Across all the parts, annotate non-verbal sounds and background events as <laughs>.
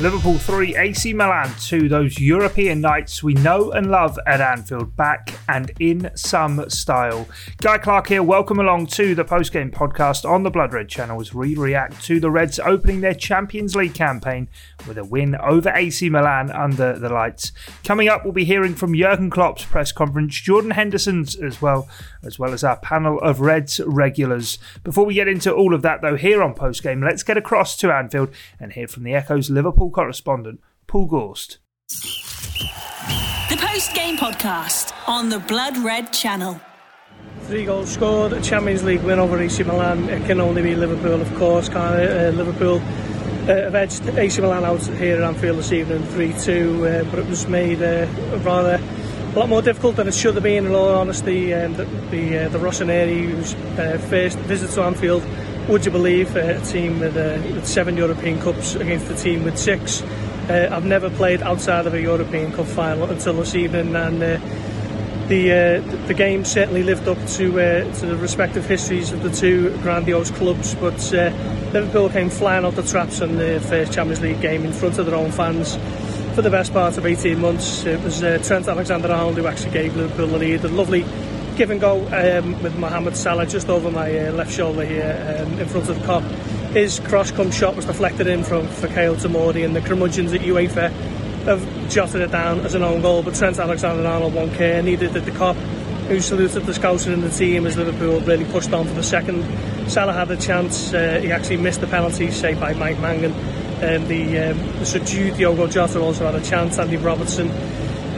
Liverpool 3, AC Milan 2, those European nights we know and love at Anfield, back and in some style. Guy Clark here, welcome along to the post-game podcast on the Blood Red channel as we react to the Reds opening their Champions League campaign with a win over AC Milan under the lights. Coming up, we'll be hearing from Jurgen Klopp's press conference, Jordan Henderson's as well, as well as our panel of Reds regulars. Before we get into all of that, though, here on post-game, let's get across to Anfield and hear from the Echo's Liverpool correspondent, Paul Gorst. The post game podcast on the Blood Red channel. Three goals scored, a Champions League win over AC Milan. It can only be Liverpool, of course. Can uh, Liverpool uh, have edged AC Milan out here at Anfield this evening 3 2, uh, but it was made uh, rather a lot more difficult than it should have been, in all honesty. Um, the the, uh, the Rossoneri's uh, first visit to Anfield would you believe a team with, uh, with seven European Cups against a team with six? Uh, I've never played outside of a European Cup final until this evening, and uh, the uh, the game certainly lived up to uh, to the respective histories of the two grandiose clubs. But uh, Liverpool came flying out the traps in the first Champions League game in front of their own fans for the best part of 18 months. It was Trent Alexander-Arnold who actually gave Liverpool the lead. A lovely give and go um, with Mohamed Salah just over my uh, left shoulder here um, in front of the Kop. His cross come shot was deflected in from Fikayo Tomori and the curmudgeons at UEFA have jotted it down as an own goal but Trent Alexander-Arnold won't care neither did the Kop, who saluted the scouser in the team as Liverpool really pushed on for the second. Salah had a chance, uh, he actually missed the penalty saved by Mike Maignan and the, um, the subdued Diogo Jota also had a chance, Andy Robertson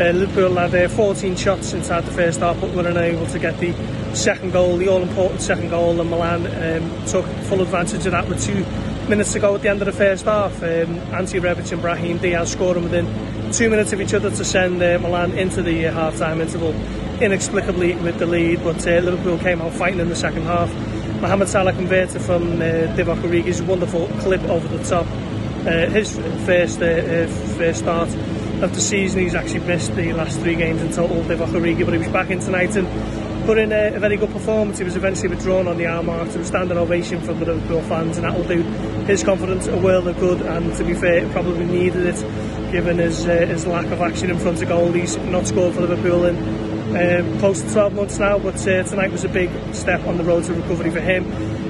uh, Liverpool had uh, 14 shots inside the first half, but were unable to get the second goal, the all-important second goal, and Milan um, took full advantage of that with two minutes to go at the end of the first half. Um, Rebic and Brahim Diaz scoring within two minutes of each other to send uh, Milan into the uh, half-time interval inexplicably with the lead, but uh, Liverpool came out fighting in the second half. Mohamed Salah converted from uh, Divock Origi's wonderful clip over the top. Uh, his first uh, uh, first start of the season. He's actually missed the last three games in total, Origi, but he was back in tonight and put in a, a, very good performance. He was eventually withdrawn on the hour mark to a standing ovation from the Liverpool fans, and that will do his confidence a world of good. And to be fair, probably needed it, given his uh, his lack of action in front of goal. He's not scored for Liverpool in um, close to 12 months now, but uh, tonight was a big step on the road to recovery for him.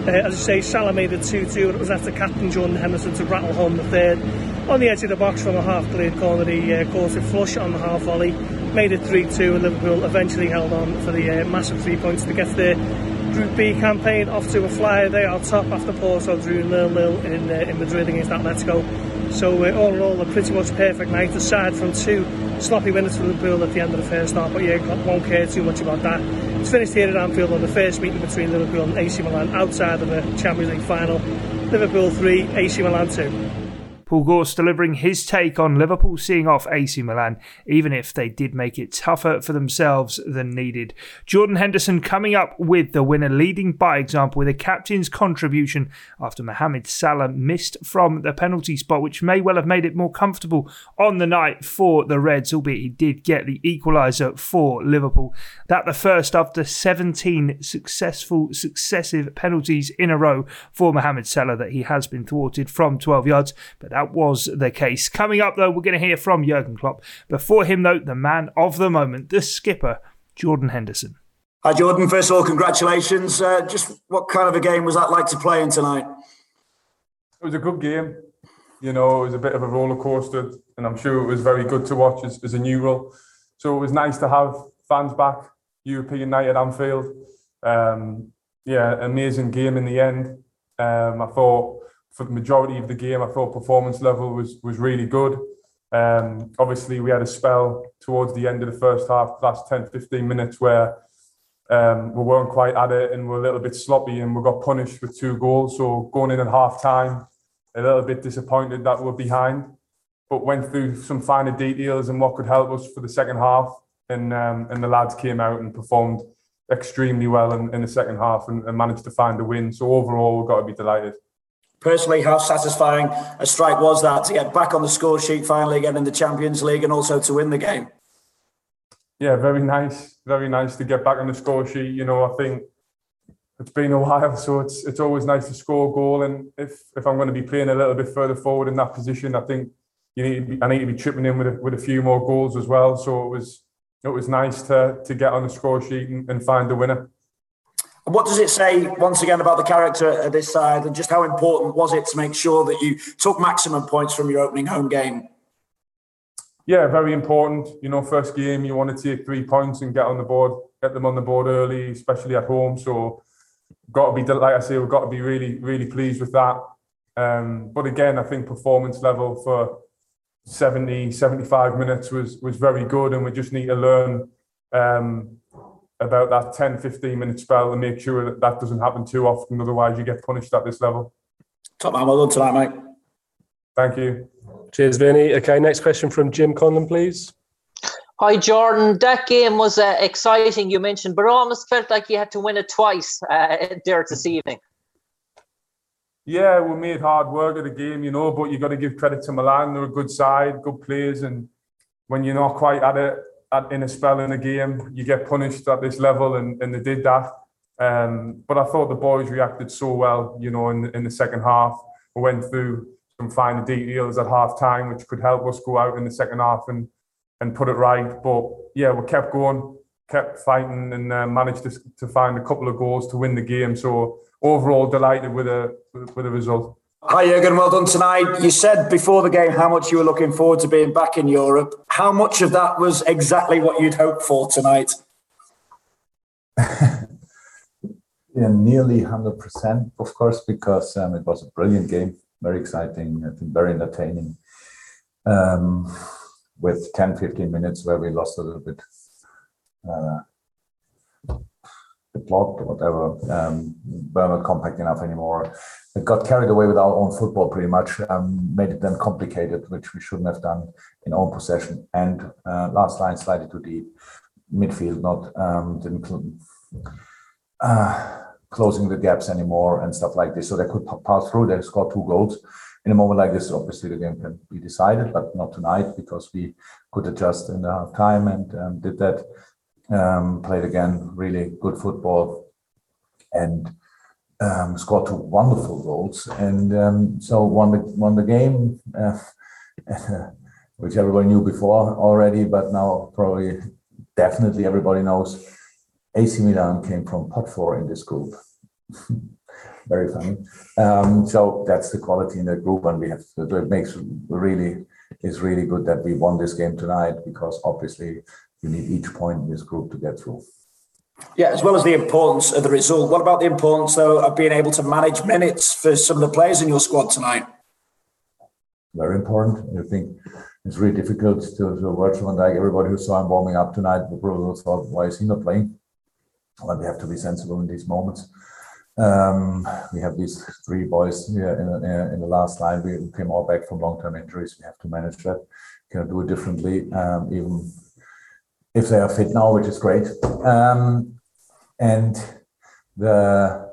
Uh, as I say, Salah made it 2-2, and it was after captain Jordan Henderson to rattle home the third on the edge of the box from a half cleared corner. He uh, caught it flush on the half volley, made it 3 2, and Liverpool eventually held on for the uh, massive three points to get the Group B campaign off to a flyer. They are top after Porto drew 0 0 in, uh, in Madrid against Atletico. So, uh, all in all, a pretty much perfect night, aside from two sloppy winners for Liverpool at the end of the first half. But yeah, won't care too much about that. It's finished here at Anfield on the first meeting between Liverpool and AC Milan outside of the Champions League final. Liverpool 3, AC Milan 2. Paul Gorst delivering his take on Liverpool seeing off AC Milan, even if they did make it tougher for themselves than needed. Jordan Henderson coming up with the winner, leading by example with a captain's contribution after Mohamed Salah missed from the penalty spot, which may well have made it more comfortable on the night for the Reds, albeit he did get the equaliser for Liverpool. That the first after 17 successful successive penalties in a row for Mohamed Salah that he has been thwarted from 12 yards, but that that was the case. Coming up, though, we're going to hear from Jurgen Klopp. Before him, though, the man of the moment, the skipper, Jordan Henderson. Hi, Jordan. First of all, congratulations. Uh, just what kind of a game was that like to play in tonight? It was a good game. You know, it was a bit of a roller coaster, and I'm sure it was very good to watch as, as a role. So it was nice to have fans back, European night at Anfield. Um, yeah, amazing game in the end. Um, I thought for the majority of the game, I thought performance level was was really good. Um, obviously, we had a spell towards the end of the first half, last 10, 15 minutes, where um, we weren't quite at it and we're a little bit sloppy and we got punished with two goals. So going in at half time, a little bit disappointed that we're behind, but went through some finer details and what could help us for the second half. And, um, and the lads came out and performed extremely well in, in the second half and, and managed to find a win. So overall, we've got to be delighted personally how satisfying a strike was that to get back on the score sheet finally again in the Champions League and also to win the game? yeah, very nice, very nice to get back on the score sheet. You know, I think it's been a <laughs> while, so it's it's always nice to score a goal. And if if I'm going to be playing a little bit further forward in that position, I think you need to be, I need to be chipping in with a, with a few more goals as well. So it was it was nice to to get on the score sheet and, and find the winner. And what does it say once again about the character of this side, and just how important was it to make sure that you took maximum points from your opening home game? Yeah, very important. You know, first game you want to take three points and get on the board, get them on the board early, especially at home. So, got to be like I say, we've got to be really, really pleased with that. Um, but again, I think performance level for 70, 75 minutes was was very good, and we just need to learn um, about that 10, 15 minute spell and make sure that that doesn't happen too often. Otherwise, you get punished at this level. Top man, well done tonight, mate. Thank you. Cheers, Vinny. Okay, next question from Jim Conlon, please. Hi, Jordan. That game was uh, exciting, you mentioned, but almost felt like you had to win it twice uh, <laughs> there this evening. Yeah, we made hard work of the game, you know, but you got to give credit to Milan. They're a good side, good players, and when you're not quite at it at, in a spell in a game, you get punished at this level, and, and they did that. Um, but I thought the boys reacted so well, you know, in, in the second half. We went through some finer details at half time, which could help us go out in the second half and, and put it right. But yeah, we kept going, kept fighting, and uh, managed to, to find a couple of goals to win the game. So overall, delighted with a with the result. Hi, Jurgen. Well done tonight. You said before the game how much you were looking forward to being back in Europe. How much of that was exactly what you'd hoped for tonight? <laughs> yeah, nearly 100%, of course, because um, it was a brilliant game, very exciting, I think very entertaining. Um, with 10, 15 minutes where we lost a little bit uh, the plot, whatever, um, were not compact enough anymore. It got carried away with our own football pretty much, um, made it then complicated, which we shouldn't have done in own possession. And uh, last line slightly too deep, midfield not um, didn't uh, closing the gaps anymore and stuff like this. So they could pass through. They scored two goals. In a moment like this, obviously the game can be decided, but not tonight because we could adjust in the half time and um, did that um, played again really good football and um, scored two wonderful goals and um, so won the won the game uh, <laughs> which everybody knew before already but now probably definitely everybody knows. AC Milan came from pot four in this group. <laughs> Very funny. Um, so that's the quality in the group and we have to, it makes really is really good that we won this game tonight because obviously you need each point in this group to get through. Yeah, as well as the importance of the result, what about the importance, though, of being able to manage minutes for some of the players in your squad tonight? Very important. I think it's really difficult to, to watch Van Dijk. Everybody who saw him warming up tonight probably thought, why is he not playing? But we have to be sensible in these moments. Um, we have these three boys here in, in, in, the last line. We came all back from long-term injuries. We have to manage that. Can do it differently. Um, even if they are fit now, which is great. Um, and the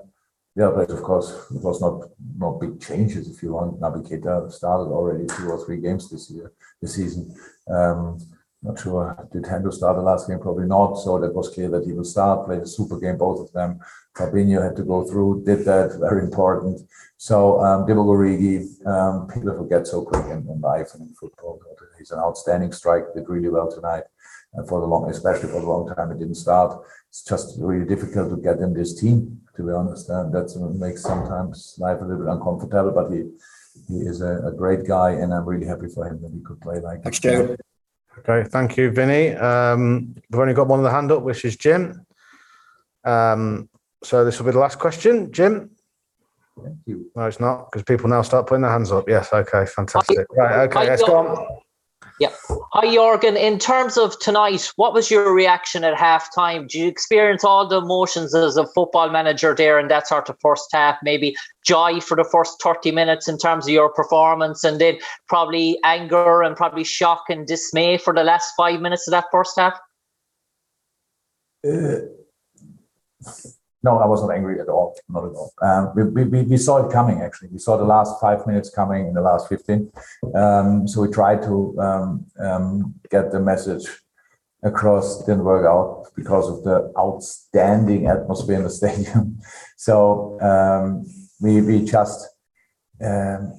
the other place, of course, it was not not big changes. If you want, Keita started already two or three games this year, this season. Um, not sure did Hendo start the last game? Probably not. So that was clear that he will start. Played a super game, both of them. Fabinho had to go through, did that, very important. So um, Origi, um, people forget so quick in, in life and in football. He's an outstanding strike. Did really well tonight for the long, especially for a long time, it didn't start. It's just really difficult to get in this team, to be honest. And that makes sometimes life a little bit uncomfortable. But he he is a, a great guy, and I'm really happy for him that he could play like. Thanks, Joe. Okay, thank you, Vinny. Um, we've only got one of the hand up, which is Jim. Um, so this will be the last question, Jim. Thank you. No, it's not because people now start putting their hands up. Yes, okay, fantastic. Right, okay, let's go on. Yeah. Hi, Jurgen. In terms of tonight, what was your reaction at halftime? Did you experience all the emotions as a football manager there in that sort of first half? Maybe joy for the first 30 minutes in terms of your performance, and then probably anger and probably shock and dismay for the last five minutes of that first half? Uh, no, I was not angry at all. Not at all. Um, we, we, we saw it coming, actually. We saw the last five minutes coming in the last 15. Um, so we tried to um, um get the message across didn't work out because of the outstanding atmosphere in the <laughs> stadium. So um, we we just um,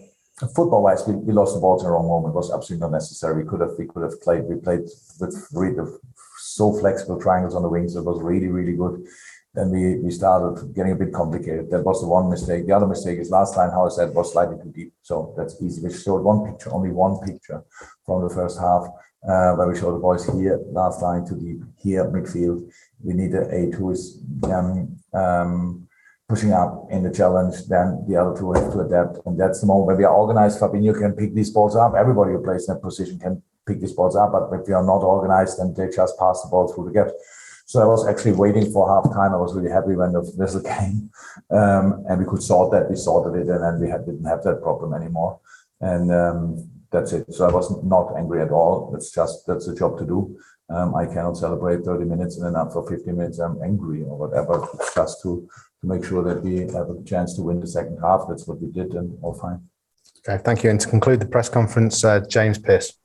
football wise we, we lost the ball in the wrong moment. It was absolutely not necessary. We could have we could have played. We played with so flexible triangles on the wings. It was really really good. Then we we started getting a bit complicated. That was the one mistake. The other mistake is last time how I said was slightly too deep. So that's easy. We showed one picture, only one picture from the first half uh, where we showed the boys here, last line to deep, here midfield. We need the a two is um, um, pushing up in the challenge. Then the other two have to adapt, and that's the moment where we are organized. Fabinho can pick these balls up. Everybody who plays in that position can pick these balls up, but if we are not organized, then they just pass the ball through the gaps. So I was actually waiting for half time. I was really happy when the whistle <laughs> came, um, and we could sort that. We sorted it, and then we had, didn't have that problem anymore. And um, that's it. So I was not angry at all. That's just that's a job to do. Um, I cannot celebrate 30 minutes and then after 50 minutes I'm angry or whatever. It's just to to make sure that we have a chance to win the second half. That's what we did, and all fine. Okay, thank you. And to conclude the press conference, uh, James Pearce.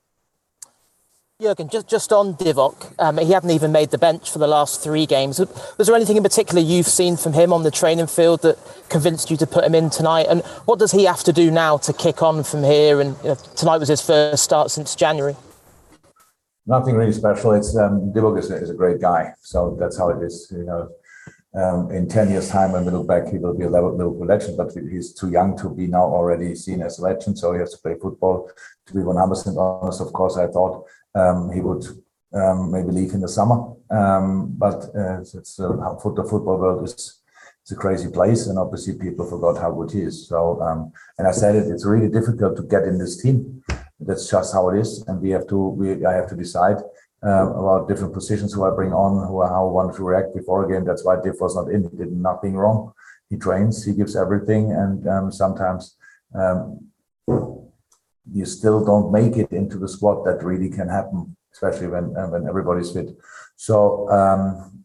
Jurgen, just, just on Divock, um, he hadn't even made the bench for the last three games. Was there anything in particular you've seen from him on the training field that convinced you to put him in tonight? And what does he have to do now to kick on from here? And you know, tonight was his first start since January. Nothing really special. It's um, Divock is a, is a great guy, so that's how it is. You know, um, in 10 years' time, when we look back, he will be a Liverpool legend, but he's too young to be now already seen as a legend. So he has to play football. To be 100% honest, of course, I thought um, he would um, maybe leave in the summer. Um, but uh, it's uh, the football world is it's a crazy place, and obviously people forgot how good he is. So, um, and I said it, it's really difficult to get in this team. That's just how it is, and we have to. We I have to decide uh, about different positions who I bring on, who how I want to react before a game. That's why Div was not in. He did nothing wrong. He trains, he gives everything, and um, sometimes um, you still don't make it into the squad. That really can happen, especially when uh, when everybody's fit. So, um,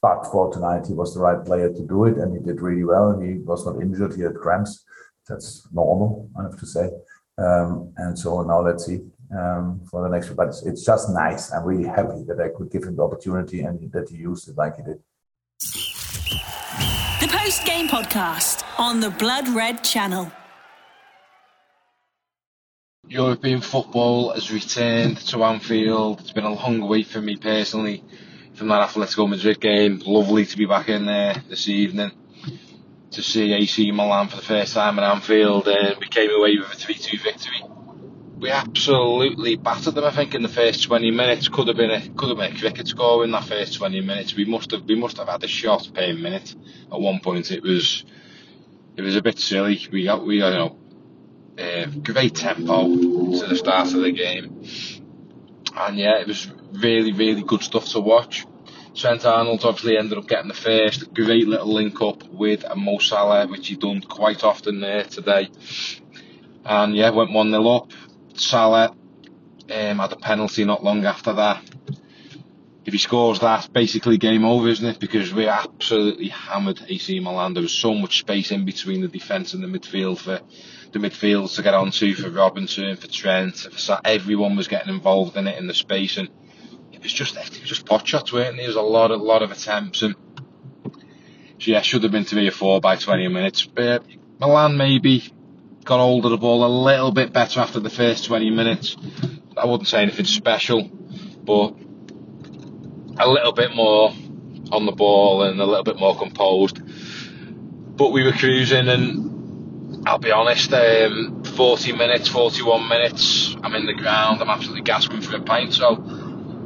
but for tonight, he was the right player to do it, and he did really well. He was not injured. He had cramps. That's normal, I have to say. Um, and so now let's see um, for the next. But it's, it's just nice. I'm really happy that I could give him the opportunity and that he used it like he did. The post game podcast on the Blood Red channel. European football has returned to Anfield. It's been a long wait for me personally from that Atletico Madrid game. Lovely to be back in there this evening to see AC Milan for the first time at Anfield, and we came away with a 3 2 victory we absolutely battered them. I think in the first 20 minutes could have been a could have been a cricket score in that first 20 minutes. We must have we must have had a shot per minute. At one point, it was it was a bit silly. We got we you know uh, great tempo to the start of the game, and yeah, it was really really good stuff to watch. Trent Arnold obviously ended up getting the first great little link up with Mo Salah, which he done quite often there today. And yeah, went 1 0 up. Salah um, had a penalty not long after that. If he scores that, basically game over, isn't it? Because we absolutely hammered AC Milan. There was so much space in between the defence and the midfield for the midfield to get onto for Robertson, for Trent. For everyone was getting involved in it in the space, and it was just it was just pot shots, weren't there? There was a lot, a lot of attempts, and so yeah, should have been three or four by 20 minutes. But Milan maybe got hold of the ball a little bit better after the first 20 minutes. I wouldn't say anything special, but a little bit more on the ball and a little bit more composed. But we were cruising, and I'll be honest, um, 40 minutes, 41 minutes, I'm in the ground, I'm absolutely gasping for a pint. So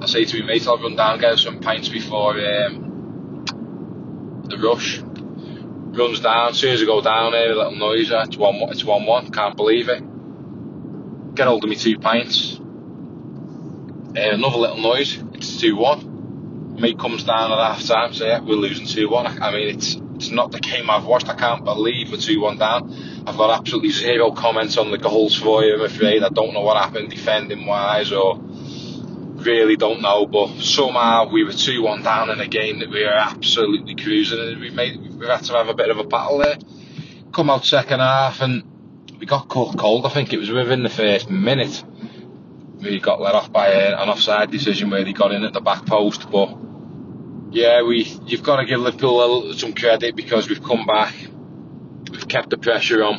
I say to my mate, I'll run down and get some pints before um, the rush runs down. As soon as I go down here, a little noise. It's one. It's one one. Can't believe it. Get hold of me two pints. Uh, another little noise. It's two one. Mate comes down at half time. So yeah, we're losing two one. I, I mean, it's it's not the game I've watched. I can't believe we're two one down. I've got absolutely zero comments on the goals for you. I'm afraid I don't know what happened defending wise or really don't know, but somehow we were 2 1 down in a game that we were absolutely cruising and we made we had to have a bit of a battle there. Come out second half and we got caught cold. I think it was within the first minute. we got let off by an offside decision where he got in at the back post. But yeah, we you've got to give Liverpool some credit because we've come back, we've kept the pressure on,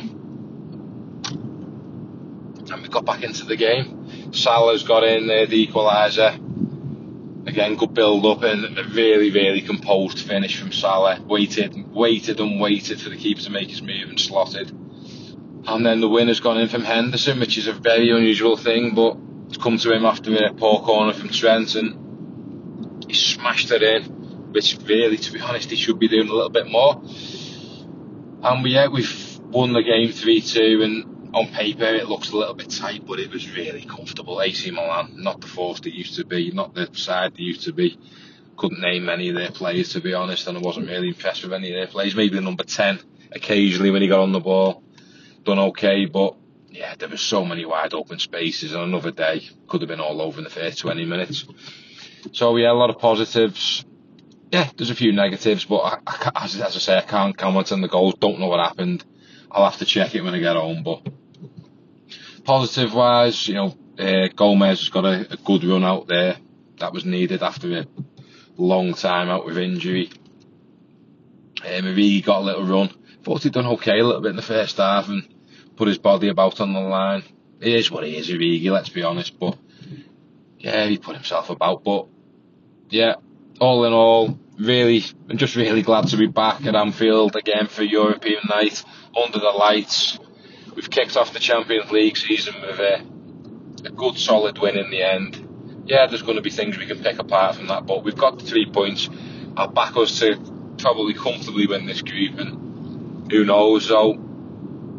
and we got back into the game. Salah's got in there, the equaliser. Again, good build up and a really, really composed finish from Salah. Waited, waited and waited for the keeper to make his move and slotted. And then the winner's gone in from Henderson, which is a very unusual thing, but it's come to him after a poor corner from Trent and he smashed it in, which really, to be honest, he should be doing a little bit more. And we, yeah, we've won the game 3 2, and on paper it looks a little bit tight, but it was really comfortable. AC Milan, not the force they used to be, not the side they used to be. Couldn't name any of their players, to be honest, and I wasn't really impressed with any of their players. Maybe the number 10 occasionally when he got on the ball done okay, but yeah, there were so many wide open spaces. and another day, could have been all over in the first 20 minutes. So yeah, a lot of positives. Yeah, there's a few negatives, but I, I, as, as I say, I can't comment on the goals. Don't know what happened. I'll have to check it when I get home. But positive wise, you know, uh, Gomez has got a, a good run out there. That was needed after a long time out with injury. Uh, Mane got a little run. Thought he'd done okay a little bit in the first half and put his body about on the line. He is what he is, Origi, let's be honest. But yeah, he put himself about. But yeah, all in all, really, I'm just really glad to be back at Anfield again for European night under the lights. We've kicked off the Champions League season with a, a good, solid win in the end. Yeah, there's going to be things we can pick apart from that, but we've got the three points. I'll back us to probably comfortably win this group, and who knows? So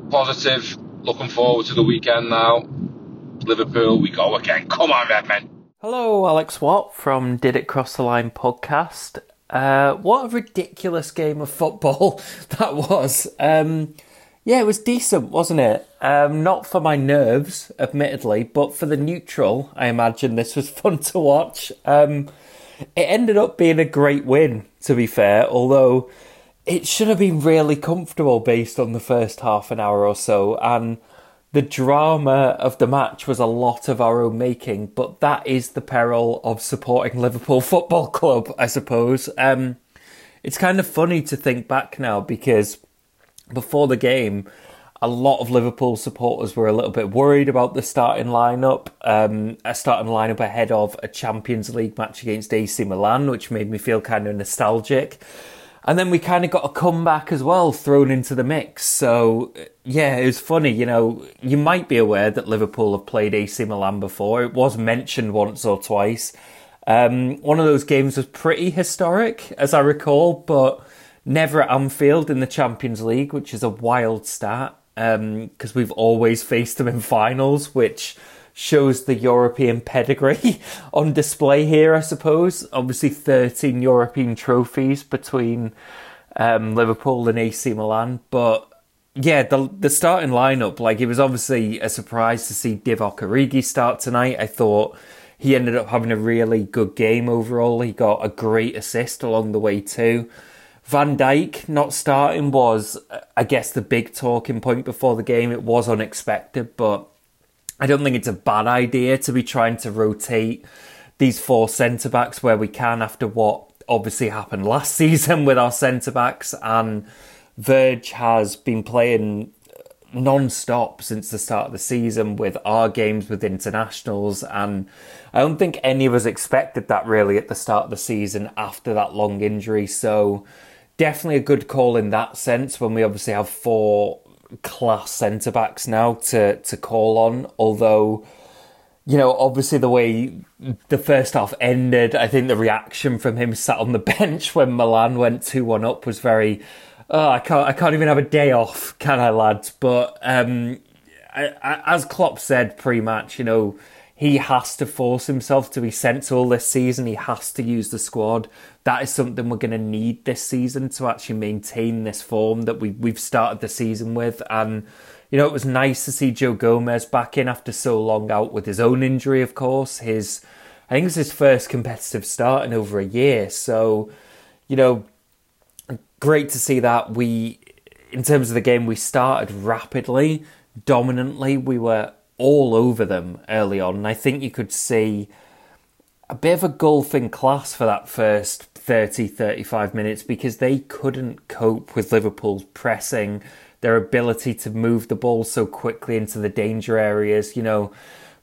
positive. Looking forward to the weekend now. Liverpool, we go again. Come on, Redmen. Hello, Alex Watt from Did It Cross the Line podcast. Uh, what a ridiculous game of football <laughs> that was. Um, yeah, it was decent, wasn't it? Um, not for my nerves, admittedly, but for the neutral, I imagine this was <laughs> fun to watch. Um, it ended up being a great win, to be fair, although it should have been really comfortable based on the first half an hour or so, and the drama of the match was a lot of our own making, but that is the peril of supporting Liverpool <laughs> Football Club, I suppose. Um, it's kind of funny to think back now because before the game, a lot of Liverpool supporters were a little bit worried about the starting lineup, um, a starting lineup ahead of a Champions League match against AC Milan, which made me feel kind of nostalgic. And then we kind of got a comeback as well thrown into the mix. So, yeah, it was funny. You know, you might be aware that Liverpool have played AC Milan before. It was mentioned once or twice. Um, one of those games was pretty historic, as I recall, but never at Anfield in the Champions League, which is a wild stat because um, we've always faced them in finals, which shows the European pedigree <laughs> on display here, I suppose. Obviously, 13 European trophies between um, Liverpool and AC Milan. But yeah, the the starting lineup, like it was obviously a surprise to see Divock Origi start tonight. I thought he ended up having a really good game overall. He got a great assist along the way too. Van Dijk not starting was, I guess, the big talking point before the game. It was unexpected, but I don't think it's a bad idea to be trying to rotate these four centre backs where we can after what obviously happened last <laughs> season with our centre backs. And Verge has been playing non stop since the start of the season with our games with internationals. And I don't think any of us expected that really at the start of the season after that long injury. So definitely a good call in that sense when we obviously have four class centre backs now to to call on. Although, you know, obviously the way the first half ended, I think the reaction from him sat on the <laughs> bench when Milan went two one up was very. Oh, I can't. I can't even have a day off, can I, lads? But um, I, I, as Klopp said pre-match, you know, he has to force himself to be sensible this season. He has to use the squad that is something we're going to need this season to actually maintain this form that we we've started the season with. And you know, it was nice to see Joe Gomez back in after so long out with his own injury. Of course, his I think it's his first competitive start in over a year. So, you know, great to see that we, in terms of the game, we started rapidly, dominantly. We were all over them early on. And I think you could see a bit of a gulf in class for that first 30, 35 minutes because they couldn't cope with Liverpool's pressing, their ability to move the ball so quickly into the danger areas. You know,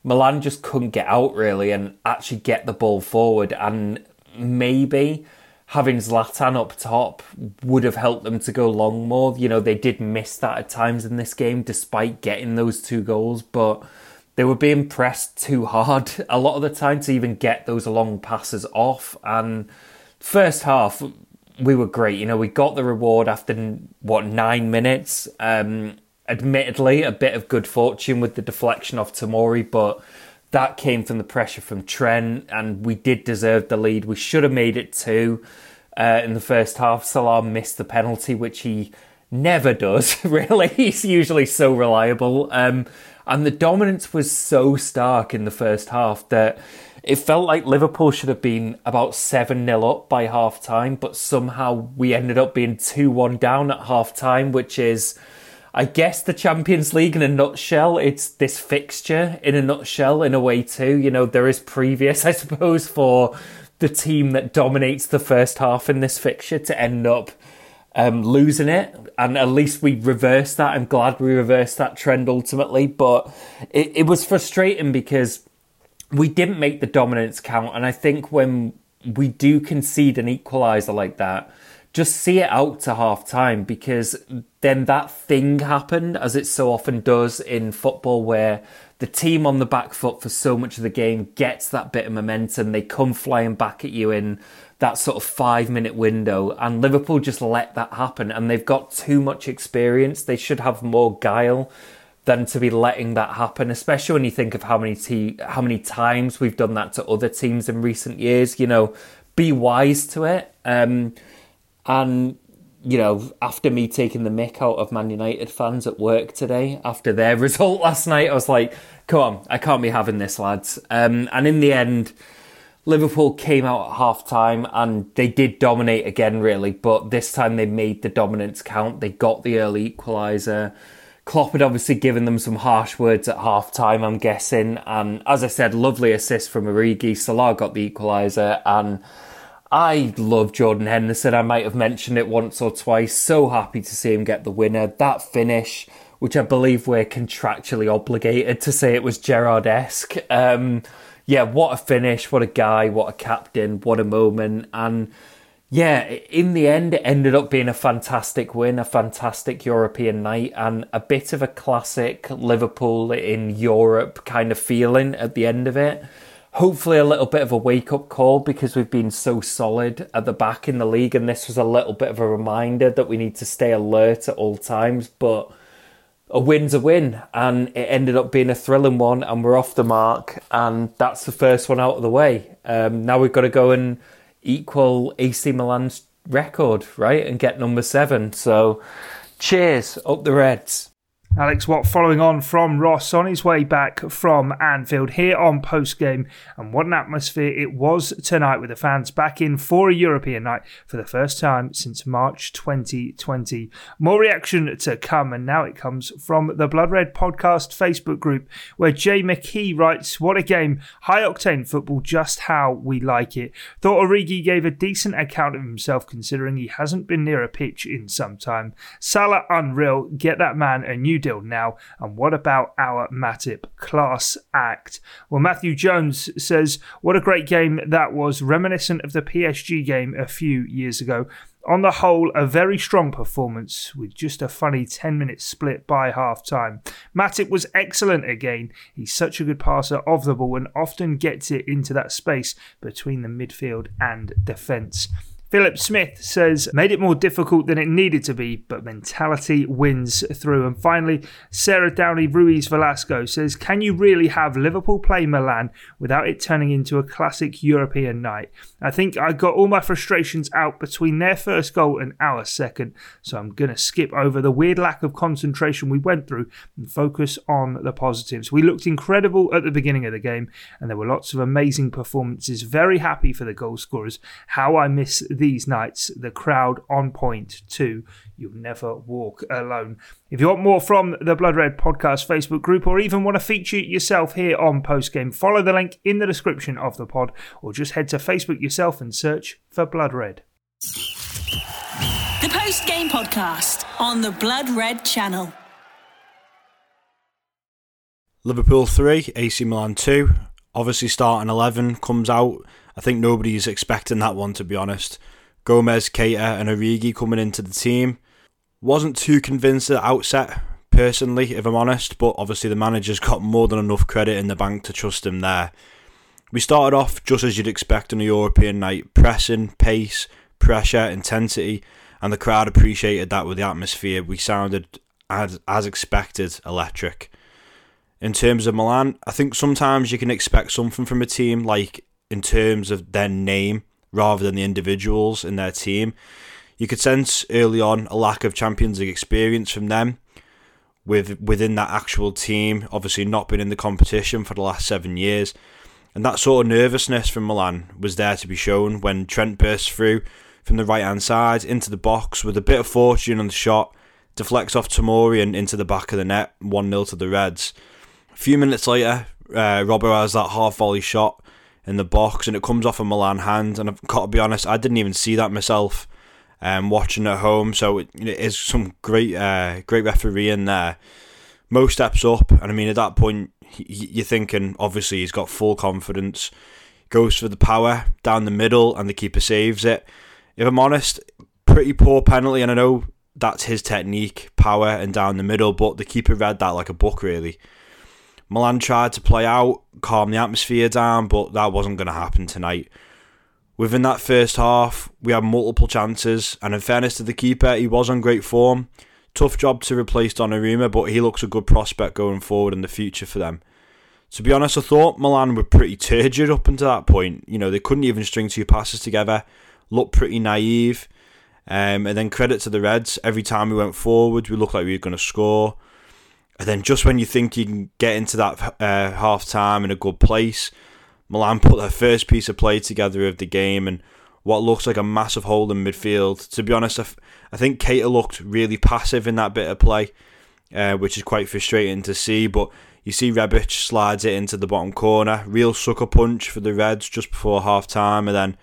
Milan just couldn't get out really and actually get the ball forward. And maybe having Zlatan up top would have helped them to go long more. You know, they did miss that at times in this game despite getting those two goals, but they were being pressed too hard <laughs> a lot of the time to even get those long passes off. And first half, we were great. You know, we got the reward after what nine minutes. Um, admittedly, a bit of good fortune with the deflection of Tomori, but that came from the pressure from Trent, and we did deserve the lead. We should have made it two uh, in the first half. Salah missed the penalty, which he never does, <laughs> really. He's usually so reliable. Um, and the dominance was so stark in the first half that it felt like Liverpool should have been about 7 0 up by half time, but somehow we ended up being 2 1 down at half time, which is I guess the Champions League in a nutshell, it's this fixture in a nutshell in a way too. You know, there is previous, <laughs> I suppose, for the team that dominates the first half in this fixture to end up um, losing it. And at least we reversed that. I'm glad we reversed that trend ultimately. But it, it was frustrating because we didn't make the dominance count. And I think when we do concede an equaliser like that, just see it out to half time because then that thing happened as it so often does in football where the team on the back foot for so much of the game gets that bit of momentum. They come flying back at you in that sort of five minute window, and Liverpool just let that happen. And they've got too much experience. They should have more guile than to be letting that happen, especially when you think of how many te- how many times we've done that to other teams in recent years. You know, be wise to it. Um, and, you know, after me taking the mick out of Man United fans at work today, after their <laughs> result last night, I was like, come on, I can't be having this, lads. Um, and in the end, Liverpool came out at half time and they did dominate again, really, but this time they made the dominance count. They got the early equaliser. Klopp had obviously given them some harsh words at half time, I'm guessing. And as I said, lovely assist from Origi. Salah got the equaliser and I love Jordan Henderson. I might have mentioned it once or twice. So happy to see him get the winner. That finish, which I believe we're contractually obligated to say it was Gerrard esque. Um, yeah, what a finish. What a guy. What a captain. What a moment. And yeah, in the end, it ended up being a fantastic win, a fantastic European night, and a bit of a classic Liverpool in Europe kind of feeling at the end of it hopefully a little bit of a wake up call because we've been so solid at the back in the league, and this was a little bit of a reminder that we need to stay alert at all times. But a win's a win, and it ended up being a thrilling one, and we're off the mark, and that's the first one out of the way. Um, now we've got to go and equal AC Milan's record, right, and get number seven. So, cheers up the Reds. Alex Watt following on from Ross on his way back from Anfield here on post game. And what an atmosphere it was tonight with the fans back in for a European night for the first time since March 2020. More reaction to come, and now it comes from the Blood Red Podcast Facebook group where Jay McKee writes, What a game! High octane football, just how we like it. Thought Origi gave a decent account of himself considering he hasn't been near a pitch in some time. Salah unreal, get that man a new deal now. And what about our Matip class act? Well, Matthew Jones says, What a great game that was, reminiscent of the PSG game a few years ago. On the whole, a very strong performance with just a funny 10 minute split by half time. Matip was excellent again. He's such a good passer of the ball and often gets it into that space between the midfield and defence. Philip Smith says, made it more difficult than it needed to be, but mentality wins through. And finally, Sarah Downey Ruiz Velasco says, Can you really have Liverpool play Milan without it turning into a classic European night? I think I got all my frustrations out between their first goal and our second, so I'm going to skip over the weird lack of concentration we went through and focus on the positives. We looked incredible at the beginning of the game, and there were lots of amazing performances. Very happy for the goal scorers. How I miss these nights. The crowd on point too. You'll never walk alone. If you want more from the Blood Red Podcast Facebook group or even want to feature yourself here on Postgame, follow the link in the description of the pod or just head to Facebook yourself and search for Blood Red. The Post Game Podcast on the Blood Red channel. Liverpool 3, AC Milan 2. Obviously, starting 11 comes out. I think nobody's expecting that one, to be honest. Gomez, Keita, and Origi coming into the team. Wasn't too convinced at the outset, personally, if I'm honest, but obviously the manager's <laughs> got more than enough credit in the bank to trust him there. We started off just as you'd expect on a European night pressing, pace, pressure, intensity, and the crowd appreciated that with the atmosphere. We sounded, as, as expected, electric. In terms of Milan, I think sometimes you can expect something from a team, like in terms of their name rather than the individuals in their team. You could sense early on a lack of Champions League experience from them with within that actual team, obviously not been in the competition for the last seven years. And that sort of nervousness from Milan was there to be shown when Trent burst through from the right hand side into the box with a bit of fortune on the shot, deflects off Tomori and into the back of the net, 1 0 to the Reds. A few minutes later, uh, Robbo has that half volley shot in the box and it comes off a Milan hand. And I've got to be honest, I didn't even see that myself um, watching at home. So it, it is some great, uh, great refereeing there. Mo steps up, and I mean, at that point, you're thinking obviously he's got full confidence. Goes for the power down the middle, and the keeper saves it. If I'm honest, pretty poor penalty, and I know that's his technique, power and down the middle, but the keeper read that like a book, really. Milan tried to play out, calm the atmosphere down, but that wasn't going to happen tonight. Within that first half, we had multiple chances, and in fairness to the keeper, he was on great form. Tough job to replace Donnarumma, but he looks a good prospect going forward in the future for them. To be honest, I thought Milan were pretty turgid up until that point. You know, they couldn't even string two passes together, looked pretty naive. Um, and then credit to the Reds, every time we went forward, we looked like we were going to score. And then just when you think you can get into that uh, half time in a good place, Milan put their first piece of play together of the game and what looks like a massive hole in midfield. To be honest, I, f- I think Keita looked really passive in that bit of play, uh, which is quite frustrating to see. But you see Rebic slides it into the bottom corner. Real sucker punch for the Reds just before half time. And then,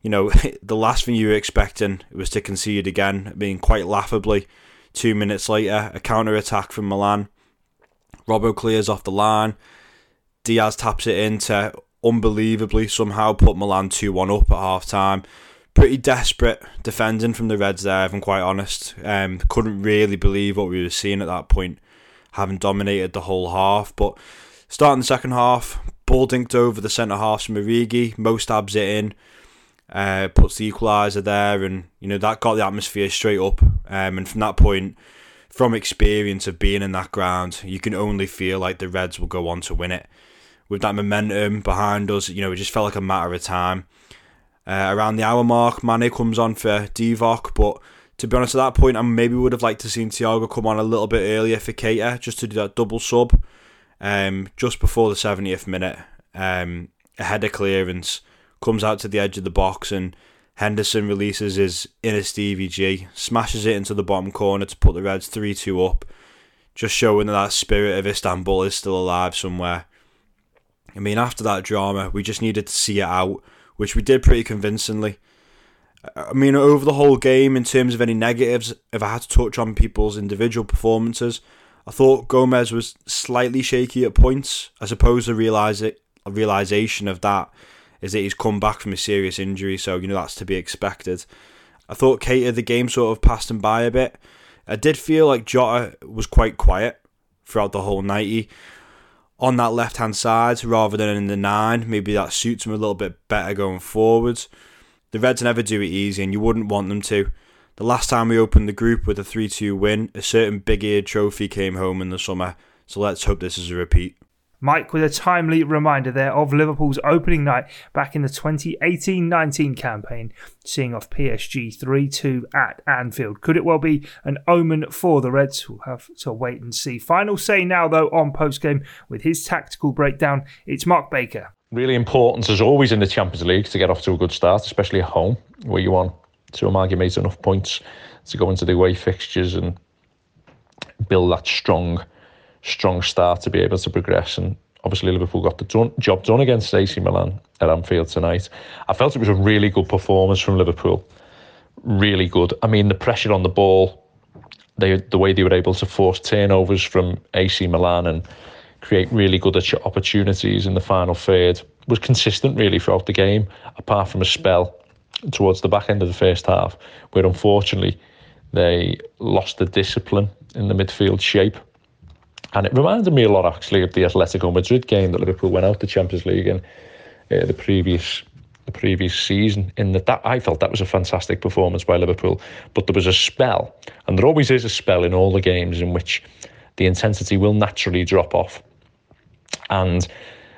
you know, <laughs> the last thing you were expecting was to concede again, being quite laughably. Two minutes later, a counter attack from Milan. Robbo clears off the line. Diaz taps it in to unbelievably somehow put Milan 2 1 up at half time. Pretty desperate defending from the Reds there, if I'm quite honest. Um, couldn't really believe what we were seeing at that point, having dominated the whole half. But starting the second half, ball dinked over the centre half from Origi, Mo stabs it in uh, puts the equaliser there, and you know that got the atmosphere straight up. Um, and from that point, from experience of being in that ground, you can only feel like the Reds will go on to win it. With that momentum behind us, you know, it just felt like a matter of time. Uh, around the hour mark, Mane comes on for Divock, but to be honest, at that point, I maybe would have liked to seen Thiago come on a little bit earlier for Keita, just to do that double sub, um, just before the 70th minute, um, ahead of clearance comes out to the edge of the box and Henderson releases his inner Stevie G, smashes it into the bottom corner to put the Reds 3 2 up, just showing that that spirit of Istanbul is still alive somewhere. I mean, after that drama, we just needed to see it out, which we did pretty convincingly. I mean, over the whole game, in terms of any negatives, if I had to touch on people's individual performances, I thought Gomez was slightly shaky at points. I suppose the realise it, realization of that is that he's come back from a serious injury, so you know that's to be expected. I thought Keita the game sort of passed him by a bit. I did feel like Jota was quite quiet throughout the whole 90 on that left hand side rather than in the nine. Maybe that suits him a little bit better going forwards. The Reds never do it easy, and you wouldn't want them to. The last time we opened the group with a 3 2 win, a certain big eared trophy came home in the summer, so let's hope this is a repeat. Mike with a timely reminder there of Liverpool's opening night back in the 2018 19 campaign, seeing off PSG 3 2 at Anfield. Could it well be an omen for the Reds? We'll have to wait and see. Final say now, though, on post game with his tactical breakdown. It's Mark Baker. really important as always in the Champions League to get off to a good start, especially at home where you want to amalgamate enough points to go into the away fixtures and build that strong, strong start to be able to progress. And obviously, Liverpool got the done, job done against AC Milan at Anfield tonight. I felt it was a really good performance from Liverpool. Really good. I mean, the pressure on the ball, they, the way they were able to force turnovers from AC Milan and create really good opportunities in the final third was consistent really throughout the game, apart from a spell towards the back end of the first half, where unfortunately they lost the discipline in the midfield shape. And it reminded me a lot actually of the Atletico Madrid game that Liverpool went out the Champions League in uh, the previous the previous season. In that, that I felt that was a fantastic performance by Liverpool, but there was a spell, and there always is a spell in all the games in which the intensity will naturally drop off, and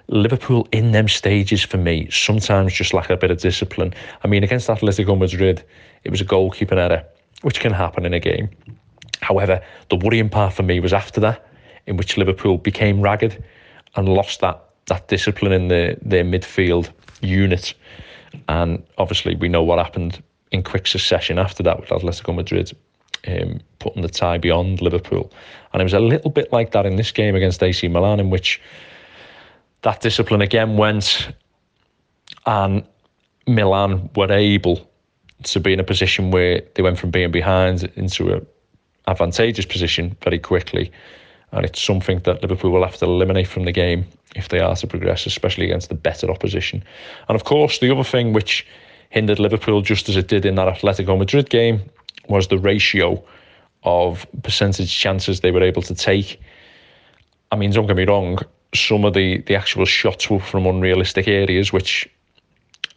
Liverpool in them stages for me sometimes just lack a bit of discipline. I mean, against Atletico Madrid, it was a goalkeeping error, which can happen in a game. However, the worrying part for me was after that, in which Liverpool became ragged and lost that that discipline in the, their midfield unit. And obviously, we know what happened in quick succession after that with Atletico Madrid um, putting the tie beyond Liverpool. And it was a little bit like that in this game against AC Milan, in which that discipline again went, and Milan were able to be in a position where they went from being behind into a advantageous position very quickly. And it's something that Liverpool will have to eliminate from the game if they are to progress, especially against the better opposition. And of course, the other thing which hindered Liverpool, just as it did in that Atletico Madrid game, was the ratio of percentage chances they were able to take. I mean, don't get me wrong, some of the, the actual shots were from unrealistic areas, which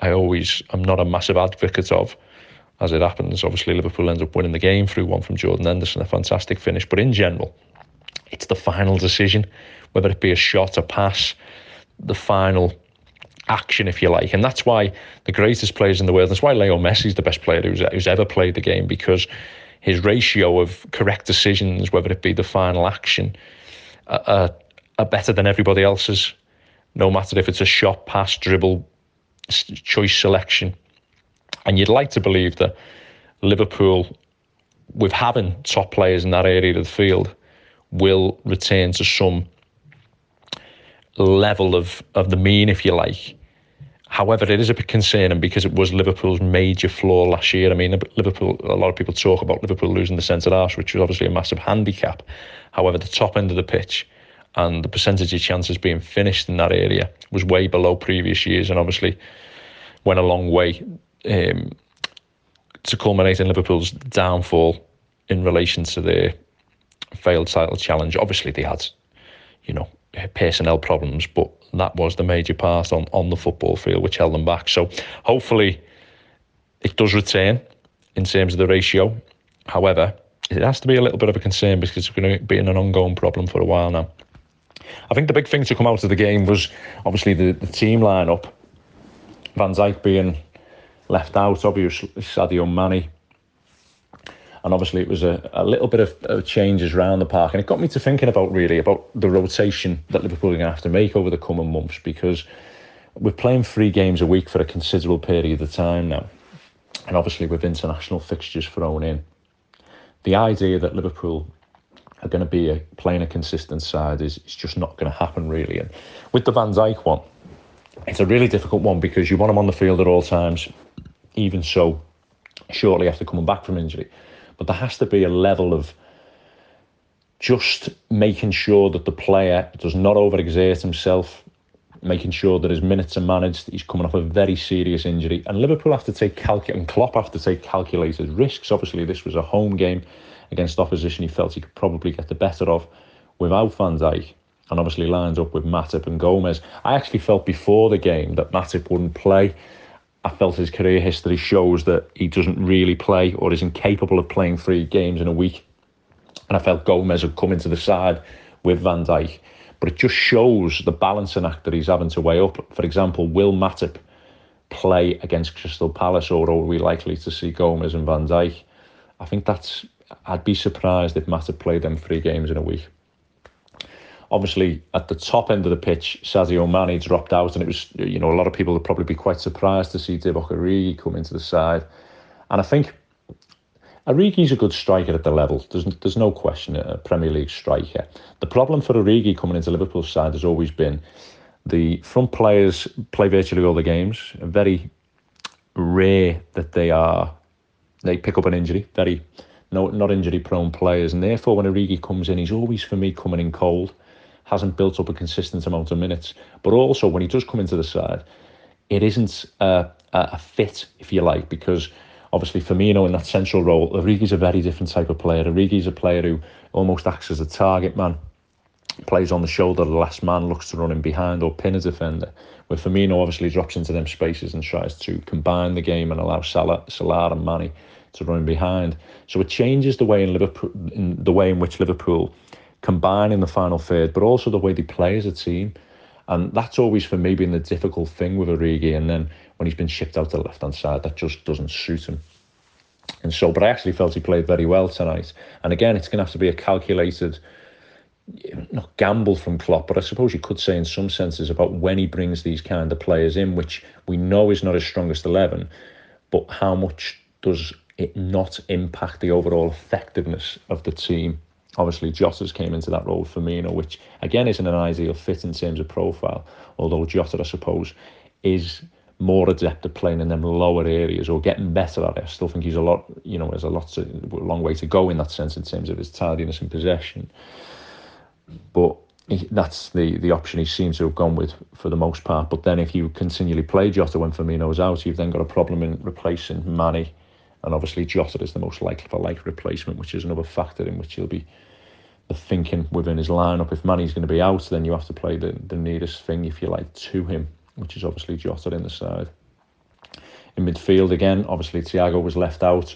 I always am not a massive advocate of. As it happens, obviously Liverpool ends up winning the game through one from Jordan Henderson, a fantastic finish. But in general, it's the final decision, whether it be a shot, a pass, the final action, if you like. And that's why the greatest players in the world, that's why Leo Messi is the best player who's, who's ever played the game, because his ratio of correct decisions, whether it be the final action, uh, are better than everybody else's, no matter if it's a shot, pass, dribble, choice selection. And you'd like to believe that Liverpool, with having top players in that area of the field, will return to some level of, of the mean, if you like. However, it is a bit concerning because it was Liverpool's major flaw last year. I mean, Liverpool. A lot of people talk about Liverpool losing the centre half, which was obviously a massive handicap. However, the top end of the pitch and the percentage of chances being finished in that area was way below previous years, and obviously went a long way um, to culminate in Liverpool's downfall in relation to their failed title challenge. Obviously, they had, you know, personnel problems, but that was the major part on, on the football field which held them back. So hopefully it does return in terms of the ratio. However, it has to be a little bit of a concern because it's going to be an ongoing problem for a while now. I think the big thing to come out of the game was obviously the, the team lineup. Van Dijk being left out, obviously Sadio Mane. And obviously it was a, a little bit of, of changes around the park. And it got me to thinking about really about the rotation that Liverpool are going to have to make over the coming months because we're playing three games a week for a considerable period of time now. And obviously with international fixtures thrown in. The idea that Liverpool are going to be a, playing a consistent side is it's just not going to happen really. And with the Van Dijk one, it's a really difficult one because you want him on the field at all times, even so shortly after coming back from injury. But there has to be a level of just making sure that the player does not overexert himself, making sure that his minutes are managed. He's coming off a very serious injury, and Liverpool have to take calc- and Klopp have to take calculated risks. Obviously, this was a home game against opposition he felt he could probably get the better of without Van Dijk and obviously lines up with Matip and Gomez. I actually felt before the game that Matip wouldn't play. I felt his career history shows that he doesn't really play or is incapable of playing three games in a week. And I felt Gomez would come into the side with Van Dijk. But it just shows the balancing act that he's having to weigh up. For example, will Matip play against Crystal Palace or are we likely to see Gomez and Van Dijk? I think that's I'd be surprised if Matip played them three games in a week. Obviously at the top end of the pitch, Sadio Mane dropped out, and it was you know a lot of people would probably be quite surprised to see Divock Origi come into the side, and I think Origi's a good striker at the level. There's there's no question a Premier League striker. The problem for Origi coming into Liverpool's side has always been the front players play virtually all the games. Very rare that they are they pick up an injury. Very no not injury prone players, and therefore when Origi comes in, he's always for me coming in cold hasn't built up a consistent amount of minutes. But also, when he does come into the side, it isn't a, a fit, if you like, because obviously Firmino in that central role, Origi's a very different type of player. Origi's a player who almost acts as a target man, plays on the shoulder of the last man, looks to run in behind or pin a defender. Where Firmino obviously drops into them spaces and tries to combine the game and allow Salah, Salah and Mane to run behind. So it changes the way in Liverpool, in the way in which Liverpool combine in the final third, but also the way they play as a team. And that's always for me been the difficult thing with Origi. And then when he's been shipped out to the left hand side, that just doesn't suit him. And so, but I actually felt he played very well tonight. And again, it's going to have to be a calculated, not gamble from Klopp, but I suppose you could say in some senses about when he brings these kind of players in, which we know is not his strongest 11, but how much does it not impact the overall effectiveness of the team? Obviously, Jota's came into that role for Firmino, which again isn't an ideal fit in terms of profile. Although Jota, I suppose, is more adept at playing in them lower areas or getting better at it. I still think he's a lot, you know, there's a lot to, a long way to go in that sense in terms of his tardiness and possession. But that's the the option he seems to have gone with for the most part. But then if you continually play Jota when Firmino's out, you've then got a problem in replacing Mane and obviously Jota is the most likely for like replacement, which is another factor in which he'll be thinking within his lineup. If Mane's going to be out, then you have to play the, the nearest thing, if you like, to him, which is obviously Jota in the side. In midfield again, obviously Thiago was left out.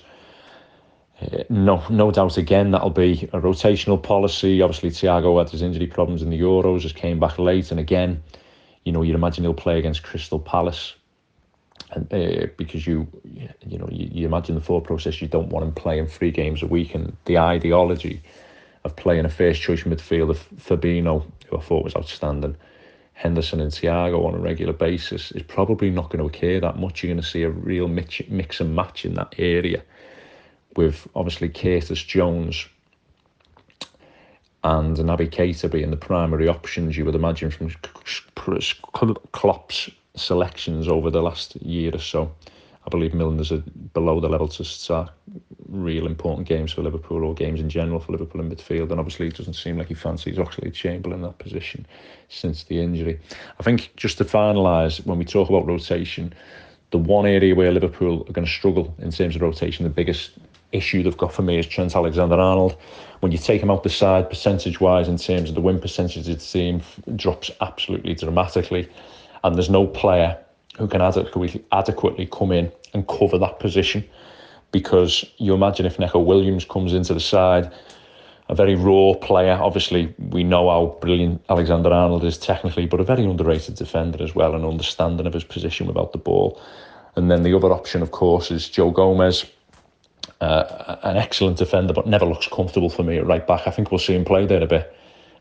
Uh, no, no doubt again that'll be a rotational policy. Obviously Thiago had his injury problems in the Euros, just came back late, and again, you know, you'd imagine he'll play against Crystal Palace and uh, because you you know you, you, imagine the thought process you don't want him playing three games a week and the ideology of playing a first choice midfielder Fabinho who I thought was outstanding Henderson and Thiago on a regular basis is probably not going to occur that much you're going to see a real mix, mix and match in that area with obviously Curtis Jones and Naby Keita being the primary options you would imagine from Klopp's selections over the last year or so. I believe Milner's are below the level to start real important games for Liverpool or games in general for Liverpool in midfield. And obviously, it doesn't seem like he fancies Oxlade Chamberlain in that position since the injury. I think just to finalise, when we talk about rotation, the one area where Liverpool are going to struggle in terms of rotation, the biggest issue they've got for me is Trent Alexander Arnold. When you take him out the side, percentage wise, in terms of the win percentage the team, drops absolutely dramatically and there's no player who can adequately, adequately come in and cover that position. Because you imagine if Neco Williams comes into the side, a very raw player. Obviously, we know how brilliant Alexander Arnold is technically, but a very underrated defender as well, and understanding of his position without the ball. And then the other option, of course, is Joe Gomez, uh, an excellent defender, but never looks comfortable for me at right back. I think we'll see him play there a bit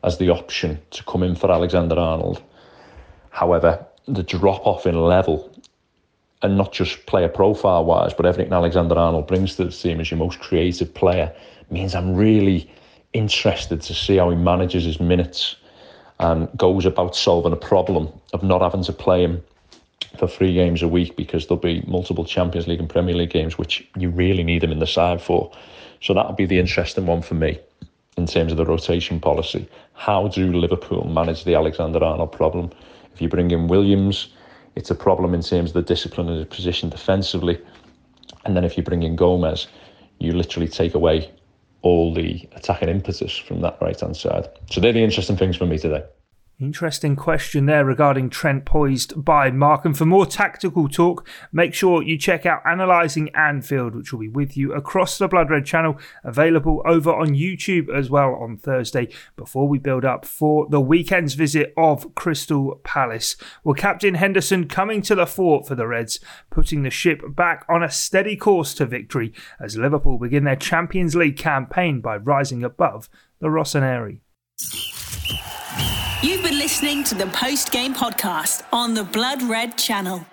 as the option to come in for Alexander Arnold. However, the drop off in level and not just player profile wise, but everything Alexander Arnold brings to the team as your most creative player means I'm really interested to see how he manages his minutes and goes about solving a problem of not having to play him for three games a week because there'll be multiple Champions League and Premier League games which you really need him in the side for. So that'll be the interesting one for me in terms of the rotation policy. How do Liverpool manage the Alexander Arnold problem? If you bring in Williams, it's a problem in terms of the discipline and the position defensively. And then if you bring in Gomez, you literally take away all the attacking impetus from that right hand side. So they're the interesting things for me today. Interesting question there regarding Trent poised by Mark. And for more tactical talk, make sure you check out Analysing Anfield, which will be with you across the Blood Red channel, available over on YouTube as well on Thursday before we build up for the weekend's visit of Crystal Palace. Well, Captain Henderson coming to the fort for the Reds, putting the ship back on a steady course to victory as Liverpool begin their Champions League campaign by rising above the Rossoneri. You've been listening to the post game podcast on the Blood Red channel.